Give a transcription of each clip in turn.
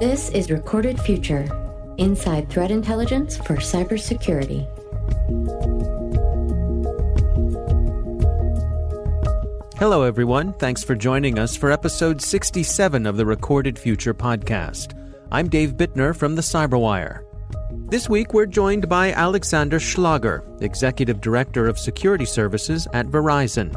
This is Recorded Future Inside Threat Intelligence for Cybersecurity. Hello, everyone. Thanks for joining us for episode 67 of the Recorded Future podcast. I'm Dave Bittner from the Cyberwire. This week, we're joined by Alexander Schlager, Executive Director of Security Services at Verizon.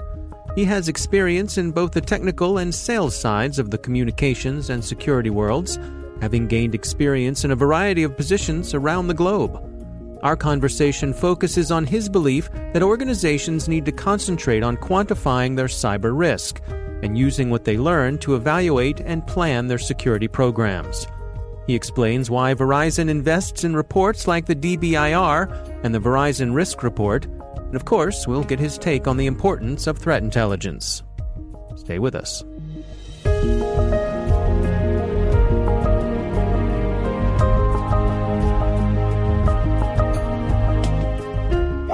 He has experience in both the technical and sales sides of the communications and security worlds, having gained experience in a variety of positions around the globe. Our conversation focuses on his belief that organizations need to concentrate on quantifying their cyber risk and using what they learn to evaluate and plan their security programs. He explains why Verizon invests in reports like the DBIR and the Verizon Risk Report and of course, we'll get his take on the importance of threat intelligence. Stay with us.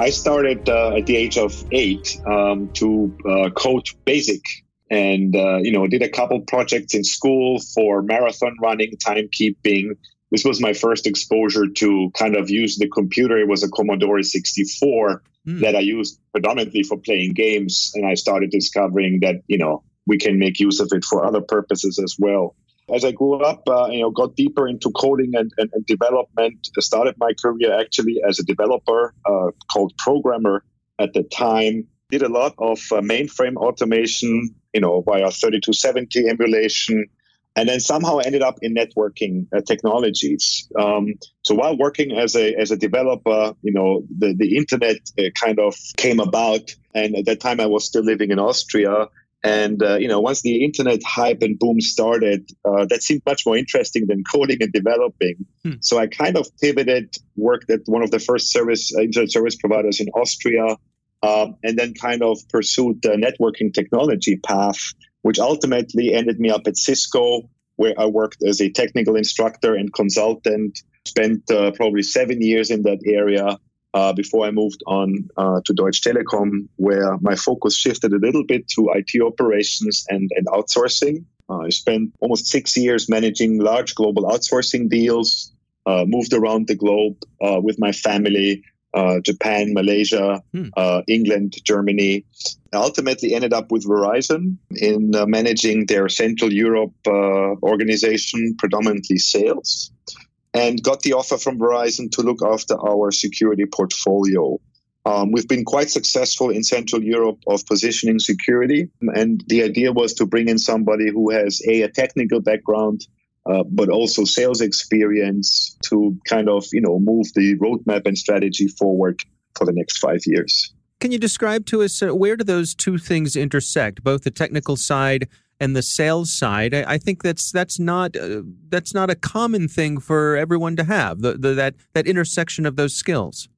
I started uh, at the age of eight um, to uh, code BASIC and uh, you know did a couple projects in school for marathon running timekeeping this was my first exposure to kind of use the computer it was a commodore 64 mm. that I used predominantly for playing games. And I started discovering that, you know, we can make use of it for other purposes as well. As I grew up, uh, you know, got deeper into coding and, and, and development. I started my career actually as a developer, uh, called programmer at the time. Did a lot of uh, mainframe automation, you know, via 3270 emulation, and then somehow ended up in networking uh, technologies. Um, so while working as a as a developer, you know, the the internet uh, kind of came about, and at that time I was still living in Austria. And uh, you know, once the internet hype and boom started, uh, that seemed much more interesting than coding and developing. Hmm. So I kind of pivoted, worked at one of the first service uh, internet service providers in Austria, um, and then kind of pursued the networking technology path which ultimately ended me up at Cisco, where I worked as a technical instructor and consultant. Spent uh, probably seven years in that area uh, before I moved on uh, to Deutsche Telekom, where my focus shifted a little bit to IT operations and, and outsourcing. Uh, I spent almost six years managing large global outsourcing deals, uh, moved around the globe uh, with my family, uh, Japan, Malaysia, hmm. uh, England, Germany. I ultimately ended up with Verizon in uh, managing their Central Europe uh, organization, predominantly sales, and got the offer from Verizon to look after our security portfolio. Um, we've been quite successful in Central Europe of positioning security, and the idea was to bring in somebody who has a, a technical background, uh, but also sales experience to kind of you know move the roadmap and strategy forward for the next five years. Can you describe to us uh, where do those two things intersect, both the technical side and the sales side? I, I think that's that's not uh, that's not a common thing for everyone to have the, the, that that intersection of those skills.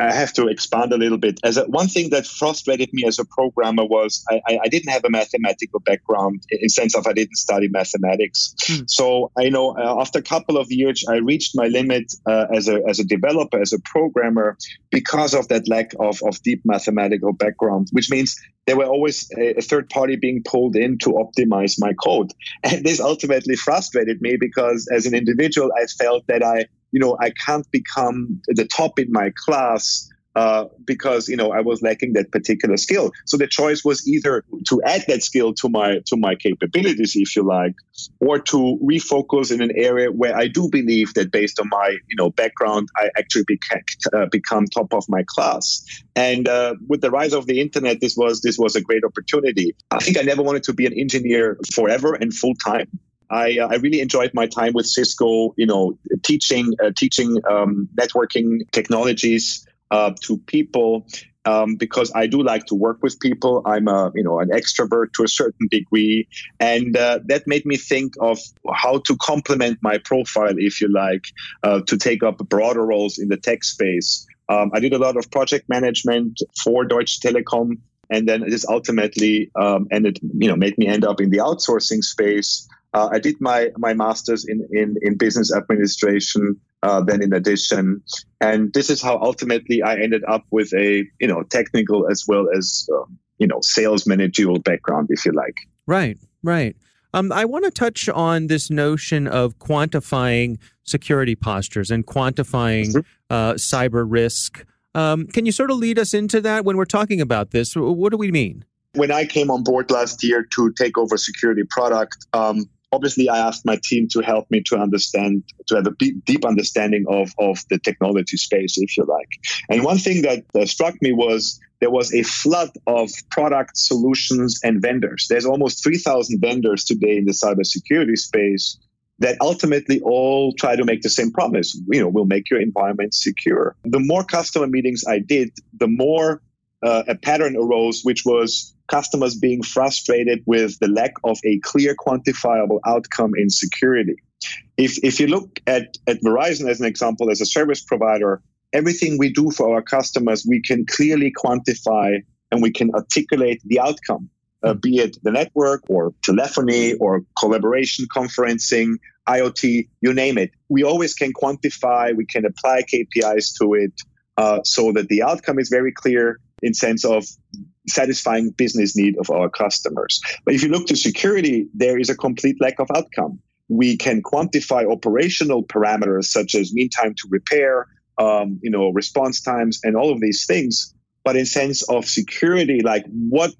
I have to expand a little bit. As a, one thing that frustrated me as a programmer was I, I, didn't have a mathematical background in sense of I didn't study mathematics. Hmm. So I know uh, after a couple of years I reached my limit uh, as a as a developer as a programmer because of that lack of of deep mathematical background. Which means there were always a, a third party being pulled in to optimize my code, and this ultimately frustrated me because as an individual I felt that I you know, I can't become the top in my class uh, because you know I was lacking that particular skill. So the choice was either to add that skill to my to my capabilities, if you like, or to refocus in an area where I do believe that based on my you know background, I actually became, uh, become top of my class. And uh, with the rise of the internet, this was this was a great opportunity. I think I never wanted to be an engineer forever and full time. I, uh, I really enjoyed my time with Cisco, you know, teaching uh, teaching um, networking technologies uh, to people um, because I do like to work with people. I'm a you know an extrovert to a certain degree, and uh, that made me think of how to complement my profile, if you like, uh, to take up broader roles in the tech space. Um, I did a lot of project management for Deutsche Telekom, and then this ultimately um, ended you know made me end up in the outsourcing space. Uh, I did my my master's in in, in business administration. Uh, then in addition, and this is how ultimately I ended up with a you know technical as well as um, you know sales managerial background, if you like. Right, right. Um, I want to touch on this notion of quantifying security postures and quantifying mm-hmm. uh, cyber risk. Um, can you sort of lead us into that when we're talking about this? What do we mean? When I came on board last year to take over security product, um, obviously I asked my team to help me to understand, to have a deep understanding of, of the technology space, if you like. And one thing that uh, struck me was there was a flood of product solutions and vendors. There's almost 3,000 vendors today in the cybersecurity space that ultimately all try to make the same promise. You know, we'll make your environment secure. The more customer meetings I did, the more uh, a pattern arose, which was customers being frustrated with the lack of a clear, quantifiable outcome in security. If, if you look at, at Verizon as an example, as a service provider, everything we do for our customers, we can clearly quantify and we can articulate the outcome uh, be it the network or telephony or collaboration conferencing, IoT, you name it. We always can quantify, we can apply KPIs to it uh, so that the outcome is very clear in sense of satisfying business need of our customers. But if you look to security, there is a complete lack of outcome. We can quantify operational parameters such as mean time to repair, um, you know, response times, and all of these things. But in sense of security, like what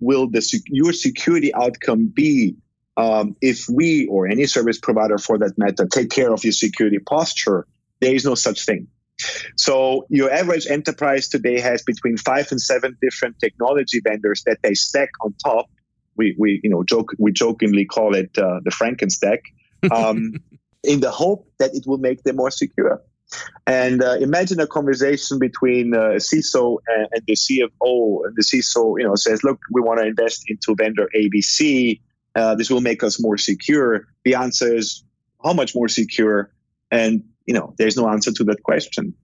will the your security outcome be um, if we or any service provider for that matter take care of your security posture? There is no such thing. So your average enterprise today has between five and seven different technology vendors that they stack on top. We, we you know joke we jokingly call it uh, the Frankenstack, um, in the hope that it will make them more secure. And uh, imagine a conversation between uh, a CISO and, and, the CFO. And the CISO, you know, says, "Look, we want to invest into vendor ABC. Uh, this will make us more secure." The answer is, "How much more secure?" And you know, there's no answer to that question.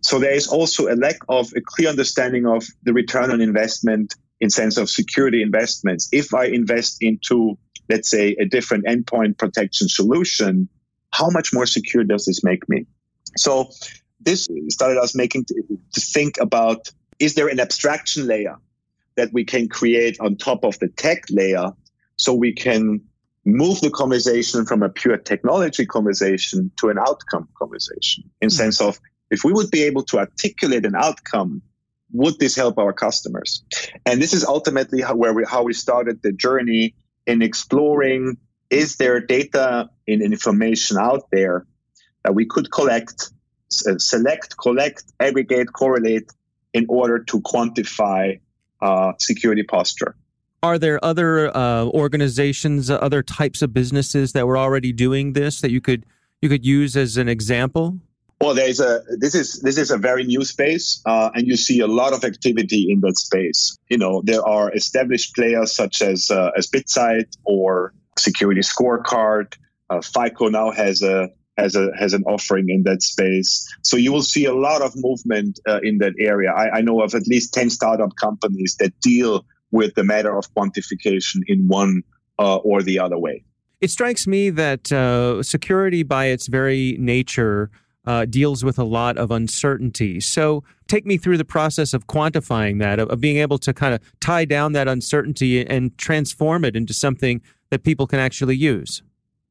So there is also a lack of a clear understanding of the return on investment in sense of security investments. If I invest into, let's say, a different endpoint protection solution, how much more secure does this make me? So this started us making to, to think about is there an abstraction layer that we can create on top of the tech layer so we can move the conversation from a pure technology conversation to an outcome conversation in mm-hmm. sense of if we would be able to articulate an outcome would this help our customers and this is ultimately how, where we, how we started the journey in exploring is there data and information out there that we could collect, uh, select, collect, aggregate, correlate in order to quantify uh, security posture. Are there other uh, organizations, uh, other types of businesses that were already doing this that you could you could use as an example? Well, there's a this is this is a very new space, uh, and you see a lot of activity in that space. You know, there are established players such as uh, as BitSight or Security Scorecard. Uh, FICO now has a has a has an offering in that space. So you will see a lot of movement uh, in that area. I, I, know of at least ten startup companies that deal with the matter of quantification in one uh, or the other way. It strikes me that uh, security, by its very nature, uh, deals with a lot of uncertainty. So, take me through the process of quantifying that, of, of being able to kind of tie down that uncertainty and transform it into something that people can actually use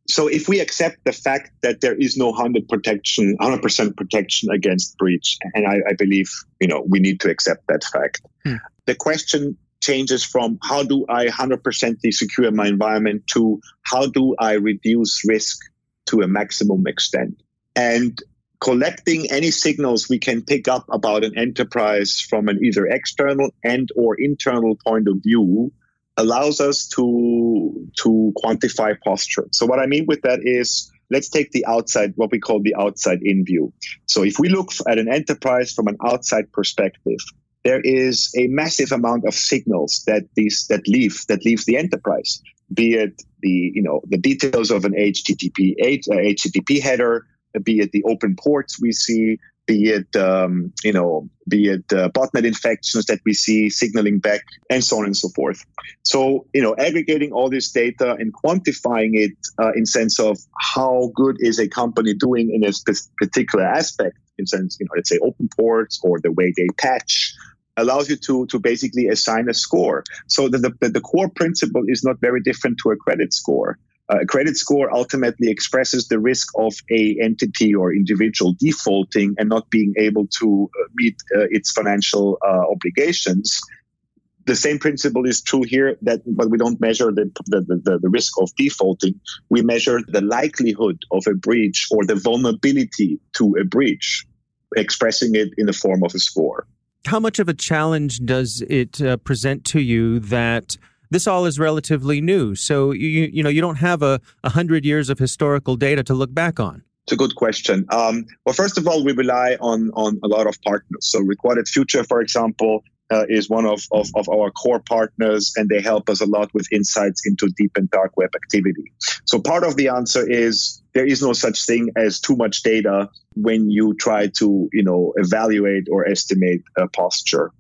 so if we accept the fact that there is no 100 protection 100% protection against breach and I, I believe you know we need to accept that fact hmm. the question changes from how do i 100% secure my environment to how do i reduce risk to a maximum extent and collecting any signals we can pick up about an enterprise from an either external and or internal point of view allows us to to quantify posture. So what I mean with that is let's take the outside what we call the outside in view. So if we look at an enterprise from an outside perspective, there is a massive amount of signals that these that leave that leaves the enterprise, be it the you know the details of an HTTP HTTP uh, header, be it the open ports we see, be it um, you know be it uh, botnet infections that we see signaling back and so on and so forth. So you know aggregating all this data and quantifying it uh, in sense of how good is a company doing in a particular aspect in sense you know let's say open ports or the way they patch allows you to to basically assign a score. So the, the, the core principle is not very different to a credit score. Uh, a credit score ultimately expresses the risk of a entity or individual defaulting and not being able to uh, meet uh, its financial uh, obligations. The same principle is true here that, but we don't measure the, the, the, the risk of defaulting. We measure the likelihood of a breach or the vulnerability to a breach, expressing it in the form of a score. How much of a challenge does it uh, present to you that this all is relatively new. So you you know you don't have a, a hundred years of historical data to look back on. It's a good question. Um, well, first of all, we rely on on a lot of partners. So Recorded Future, for example, uh, is one of, of, of, our core partners, and they help us a lot with insights into deep and dark web activity. So part of the answer is there is no such thing as too much data when you try to you know evaluate or estimate a posture.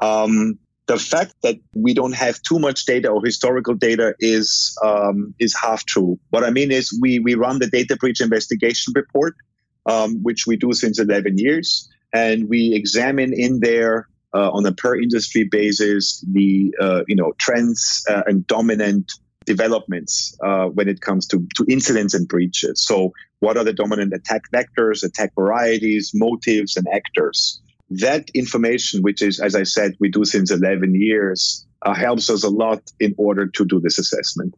Um, the fact that we don't have too much data or historical data is um, is half true. What I mean is we we run the data breach investigation report, um, which we do since 11 years, and we examine in there uh, on a per industry basis the uh, you know trends uh, and dominant developments uh, when it comes to, to incidents and breaches. So, what are the dominant attack vectors, attack varieties, motives, and actors? that information, which is, as I said, we do since 11 years, uh, helps us a lot in order to do this assessment.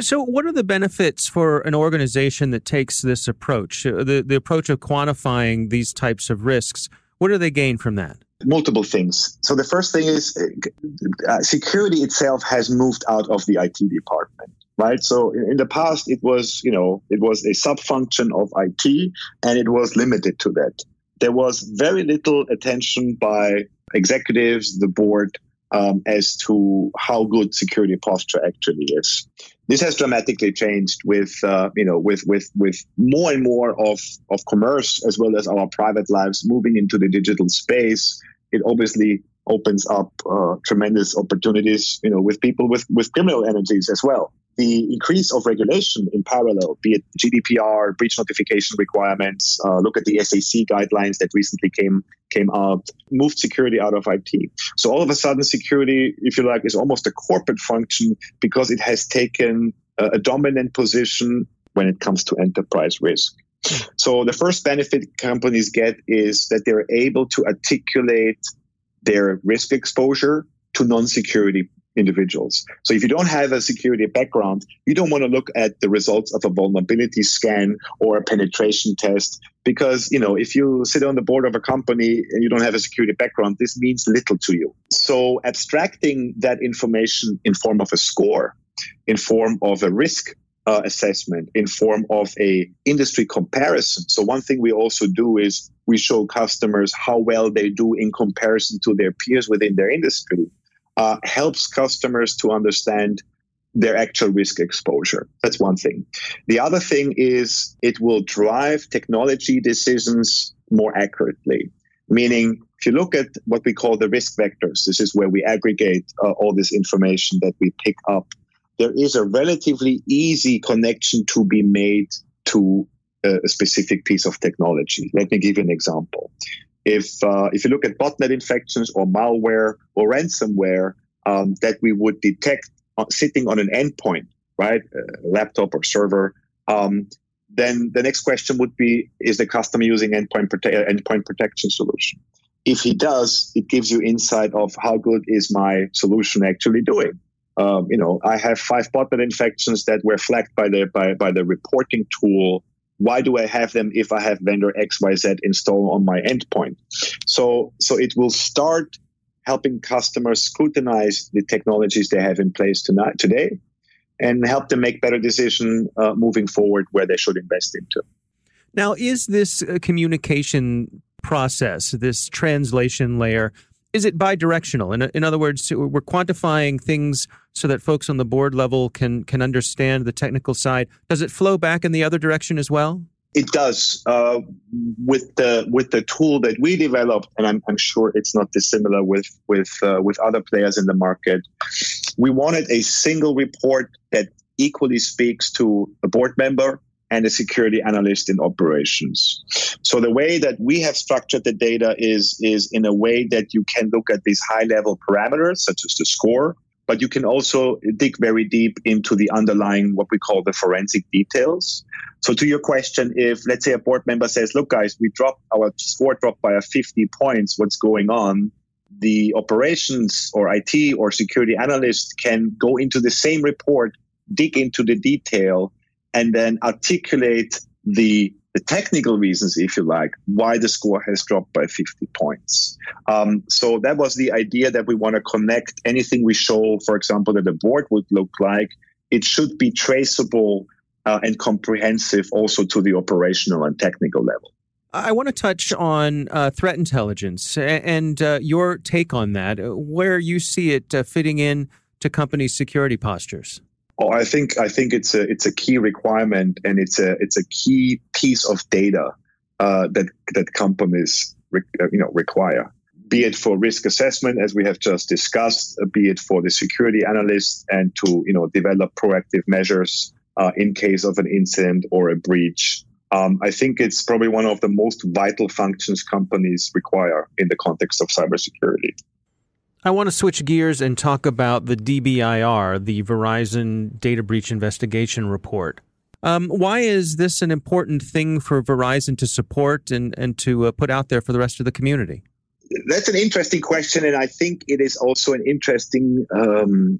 So, what are the benefits for an organization that takes this approach, the, the approach of quantifying these types of risks? What do they gain from that? Multiple things. So, the first thing is uh, uh security itself has moved out of the IT department right so in the past it was you know it was a sub function of it and it was limited to that there was very little attention by executives, the board, um, as to how good security posture actually is. This has dramatically changed with uh, you know with with with more and more of of commerce as well as our private lives moving into the digital space. It obviously opens up uh, tremendous opportunities you know with people with with criminal energies as well the increase of regulation in parallel, be it GDPR, breach notification requirements, uh, look at the SEC guidelines that recently came came out, moved security out of IT. So all of a sudden, security, if you like, is almost a corporate function because it has taken a, a dominant position when it comes to enterprise risk. So the first benefit companies get is that they're able to articulate their risk exposure to non-security individuals. So if you don't have a security background, you don't want to look at the results of a vulnerability scan or a penetration test because, you know, if you sit on the board of a company and you don't have a security background, this means little to you. So abstracting that information in form of a score, in form of a risk uh, assessment in form of a industry comparison. So one thing we also do is we show customers how well they do in comparison to their peers within their industry uh, helps customers to understand their actual risk exposure. That's one thing. The other thing is it will drive technology decisions more accurately. Meaning, if you look at what we call the risk vectors, this is where we aggregate uh, all this information that we pick up. There is a relatively easy connection to be made to a, a specific piece of technology. Let me give you an example if uh, if you look at botnet infections or malware or ransomware um, that we would detect uh, sitting on an endpoint, right, a laptop or server, um, then the next question would be: Is the customer using endpoint prote- endpoint protection solution? If he does, it gives you insight of how good is my solution actually doing. Um, you know, I have five botnet infections that were flagged by the by, by the reporting tool why do I have them if I have vendor XYZ installed on my endpoint? So, so it will start helping customers scrutinize the technologies they have in place tonight, today and help them make better decision uh, moving forward where they should invest into. Now, is this communication process, this translation layer, is it bidirectional? In, in other words, we're quantifying things so that folks on the board level can can understand the technical side. Does it flow back in the other direction as well? It does uh, with the with the tool that we developed, and I'm, I'm sure it's not dissimilar with with uh, with other players in the market. We wanted a single report that equally speaks to a board member and a security analyst in operations. So the way that we have structured the data is is in a way that you can look at these high level parameters such as the score, but you can also dig very deep into the underlying what we call the forensic details. So to your question, if let's say a board member says, "Look, guys, we dropped our score dropped by a 50 points. What's going on?" The operations or IT or security analyst can go into the same report, dig into the detail, and then articulate the the technical reasons, if you like, why the score has dropped by 50 points. Um, so that was the idea that we want to connect anything we show, for example, that the board would look like. It should be traceable uh, and comprehensive also to the operational and technical level. I want to touch on uh, threat intelligence and uh, your take on that, where you see it uh, fitting in to companies' security postures. Oh, I think I think it's a it's a key requirement and it's a it's a key piece of data uh, that that companies re- uh, you know require. Be it for risk assessment, as we have just discussed, uh, be it for the security analyst, and to you know develop proactive measures uh, in case of an incident or a breach. Um, I think it's probably one of the most vital functions companies require in the context of cybersecurity. I want to switch gears and talk about the DBIR, the Verizon Data Breach Investigation Report. Um, why is this an important thing for Verizon to support and, and to uh, put out there for the rest of the community? That's an interesting question, and I think it is also an interesting um,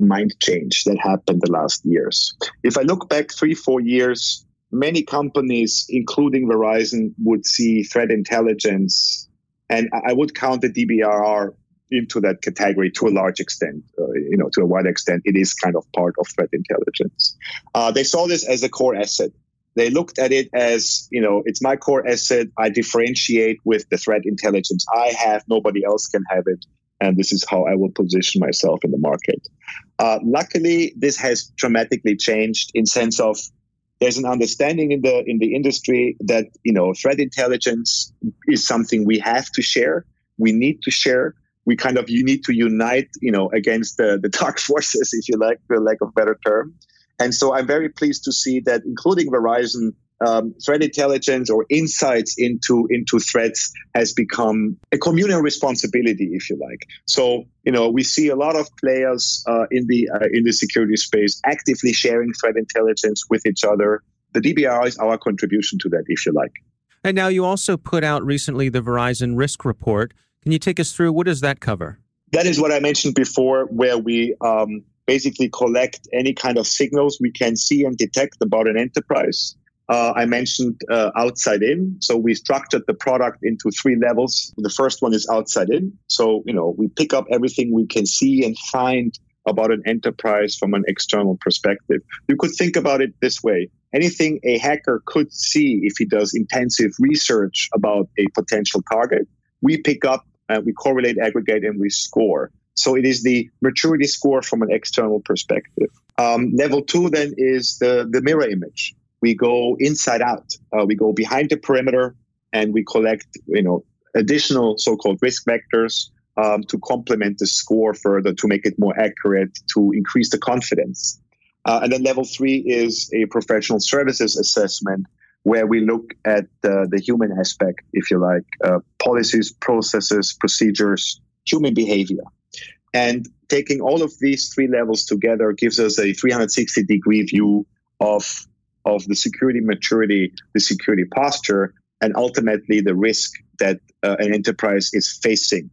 mind change that happened the last years. If I look back three, four years, many companies, including Verizon, would see threat intelligence, and I would count the DBIR into that category to a large extent, uh, you know, to a wide extent, it is kind of part of threat intelligence. Uh, they saw this as a core asset. They looked at it as, you know, it's my core asset. I differentiate with the threat intelligence I have. Nobody else can have it. And this is how I will position myself in the market. Uh, luckily, this has dramatically changed in sense of there's an understanding in the in the industry that you know threat intelligence is something we have to share we need to share we kind of you need to unite, you know, against the, the dark forces, if you like, for lack of a better term. And so I'm very pleased to see that, including Verizon, um, threat intelligence or insights into into threats has become a communal responsibility, if you like. So you know we see a lot of players uh, in the uh, in the security space actively sharing threat intelligence with each other. The DBIR is our contribution to that, if you like. And now you also put out recently the Verizon Risk Report. Can you take us through what does that cover? That is what I mentioned before, where we um, basically collect any kind of signals we can see and detect about an enterprise. Uh, I mentioned uh, outside in. So we structured the product into three levels. The first one is outside in. So, you know, we pick up everything we can see and find about an enterprise from an external perspective. You could think about it this way. Anything a hacker could see if he does intensive research about a potential target, we pick up uh, we correlate, aggregate, and we score. So it is the maturity score from an external perspective. Um, level two then is the, the mirror image. We go inside out. Uh, we go behind the perimeter and we collect, you know, additional so-called risk vectors um, to complement the score further, to make it more accurate, to increase the confidence. Uh, and then level three is a professional services assessment where we look at uh, the human aspect, if you like, uh, policies, processes, procedures, human behavior. And taking all of these three levels together gives us a 360 degree view of, of the security maturity, the security posture, and ultimately the risk that uh, an enterprise is facing.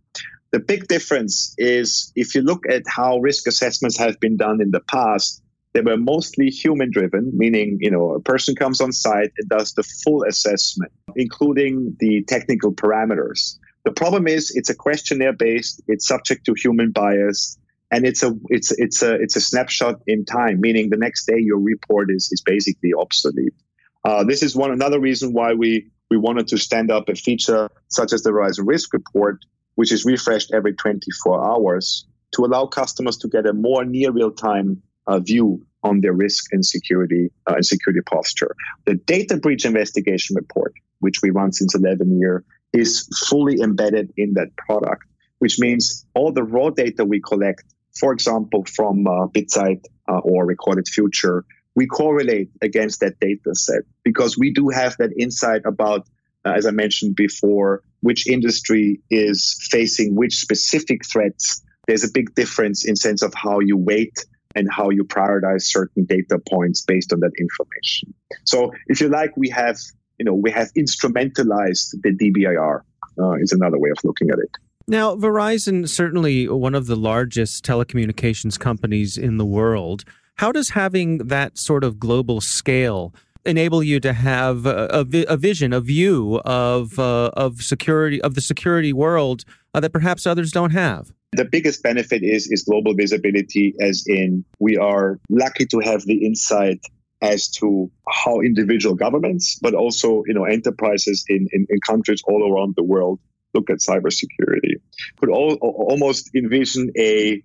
The big difference is if you look at how risk assessments have been done in the past, they were mostly human driven, meaning, you know, a person comes on site and does the full assessment, including the technical parameters. The problem is it's a questionnaire based, it's subject to human bias, and it's a it's it's a it's a snapshot in time, meaning the next day your report is is basically obsolete. Uh, this is one another reason why we we wanted to stand up a feature such as the Verizon Risk Report, which is refreshed every 24 hours, to allow customers to get a more near real time uh, view on their risk and security uh, and security posture. The data breach investigation report, which we run since 11 year, is fully embedded in that product, which means all the raw data we collect, for example, from uh, BitSight uh, or Recorded Future, we correlate against that data set because we do have that insight about, uh, as I mentioned before, which industry is facing which specific threats. There's a big difference in sense of how you weight and how you prioritize certain data points based on that information. So if you like, we have, you know, we have instrumentalized the DBIR uh, is another way of looking at it. Now, Verizon, certainly one of the largest telecommunications companies in the world. How does having that sort of global scale enable you to have a, a, a vision, a view of uh, of security of the security world uh, that perhaps others don't have? The biggest benefit is is global visibility, as in we are lucky to have the insight as to how individual governments, but also you know enterprises in, in, in countries all around the world look at cybersecurity. Could all, almost envision a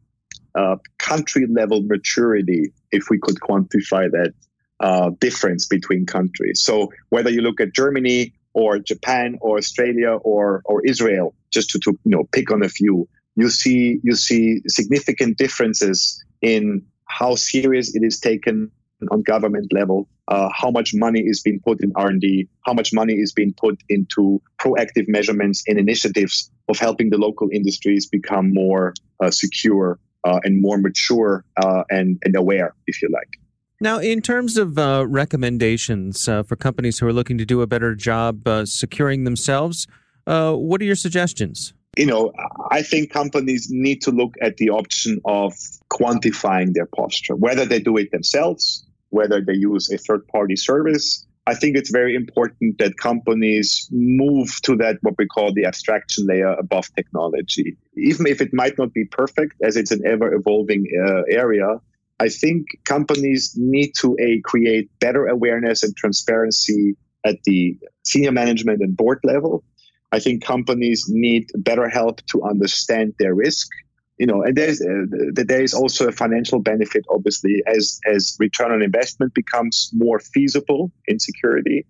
uh, country level maturity if we could quantify that uh, difference between countries. So whether you look at Germany or Japan or Australia or or Israel, just to, to you know pick on a few, you see you see significant differences in how serious it is taken on government level, uh, how much money is being put in R&D, how much money is being put into proactive measurements and initiatives of helping the local industries become more uh, secure uh, and more mature uh, and, and aware, if you like. Now, in terms of uh, recommendations uh, for companies who are looking to do a better job uh, securing themselves, uh, what are your suggestions? You know, I think companies need to look at the option of quantifying their posture, whether they do it themselves, whether they use a third party service. I think it's very important that companies move to that, what we call the abstraction layer above technology. Even if it might not be perfect, as it's an ever evolving uh, area, I think companies need to a create better awareness and transparency at the senior management and board level. I think companies need better help to understand their risk. You know, and there's uh, there is also a financial benefit, obviously, as as return on investment becomes more feasible in security.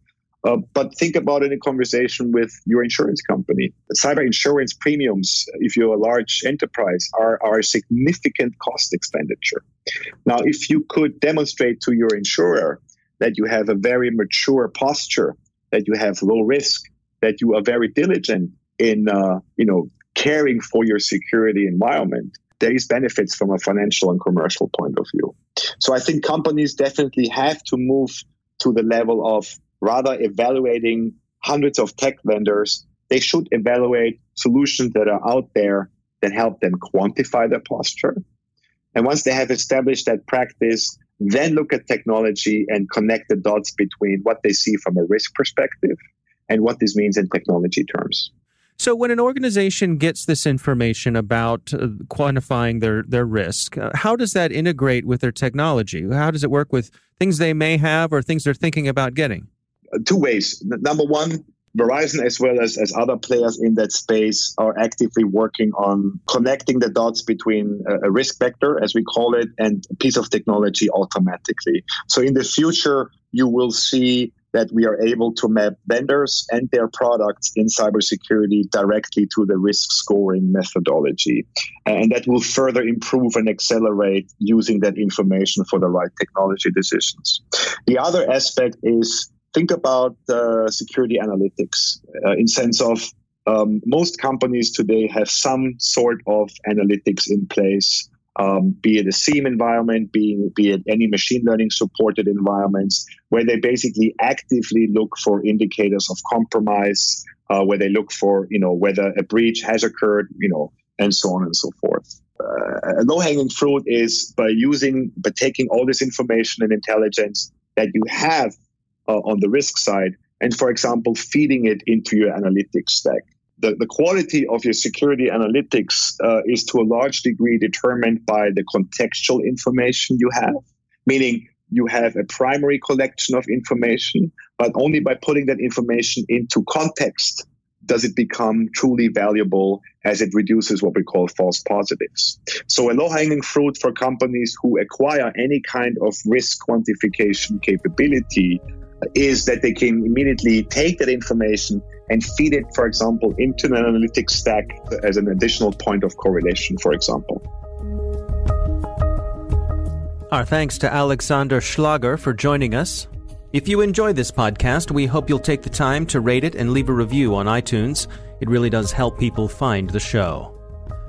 Uh, but think about in conversation with your insurance company. Cyber insurance premiums, if you're a large enterprise, are, are a significant cost expenditure. Now, if you could demonstrate to your insurer that you have a very mature posture, that you have low risk, that you are very diligent in, uh, you know, caring for your security environment, there is benefits from a financial and commercial point of view. So I think companies definitely have to move to the level of rather evaluating hundreds of tech vendors, they should evaluate solutions that are out there that help them quantify their posture. And once they have established that practice, then look at technology and connect the dots between what they see from a risk perspective and what this means in technology terms. So, when an organization gets this information about uh, quantifying their their risk, uh, how does that integrate with their technology? How does it work with things they may have or things they're thinking about getting? Two ways. Number one, Verizon, as well as, as other players in that space, are actively working on connecting the dots between a, a, risk vector, as we call it, and a piece of technology automatically. So in the future, you will see that we are able to map vendors and their products in cybersecurity directly to the risk scoring methodology. And that will further improve and accelerate using that information for the right technology decisions. The other aspect is think about uh, security analytics uh, in sense of um, most companies today have some sort of analytics in place, um, be it a SIEM environment, be, be it any machine learning supported environments, where they basically actively look for indicators of compromise, uh, where they look for, you know, whether a breach has occurred, you know, and so on and so forth. Uh, a low hanging fruit is by using, by taking all this information and intelligence that you have uh, on the risk side, and for example, feeding it into your analytics stack. The, the quality of your security analytics uh, is to a large degree determined by the contextual information you have, meaning you have a primary collection of information, but only by putting that information into context does it become truly valuable as it reduces what we call false positives. So, a low hanging fruit for companies who acquire any kind of risk quantification capability is that they can immediately take that information and feed it, for example, into an analytics stack as an additional point of correlation, for example. Our thanks to Alexander Schlager for joining us. If you enjoy this podcast, we hope you'll take the time to rate it and leave a review on iTunes. It really does help people find the show.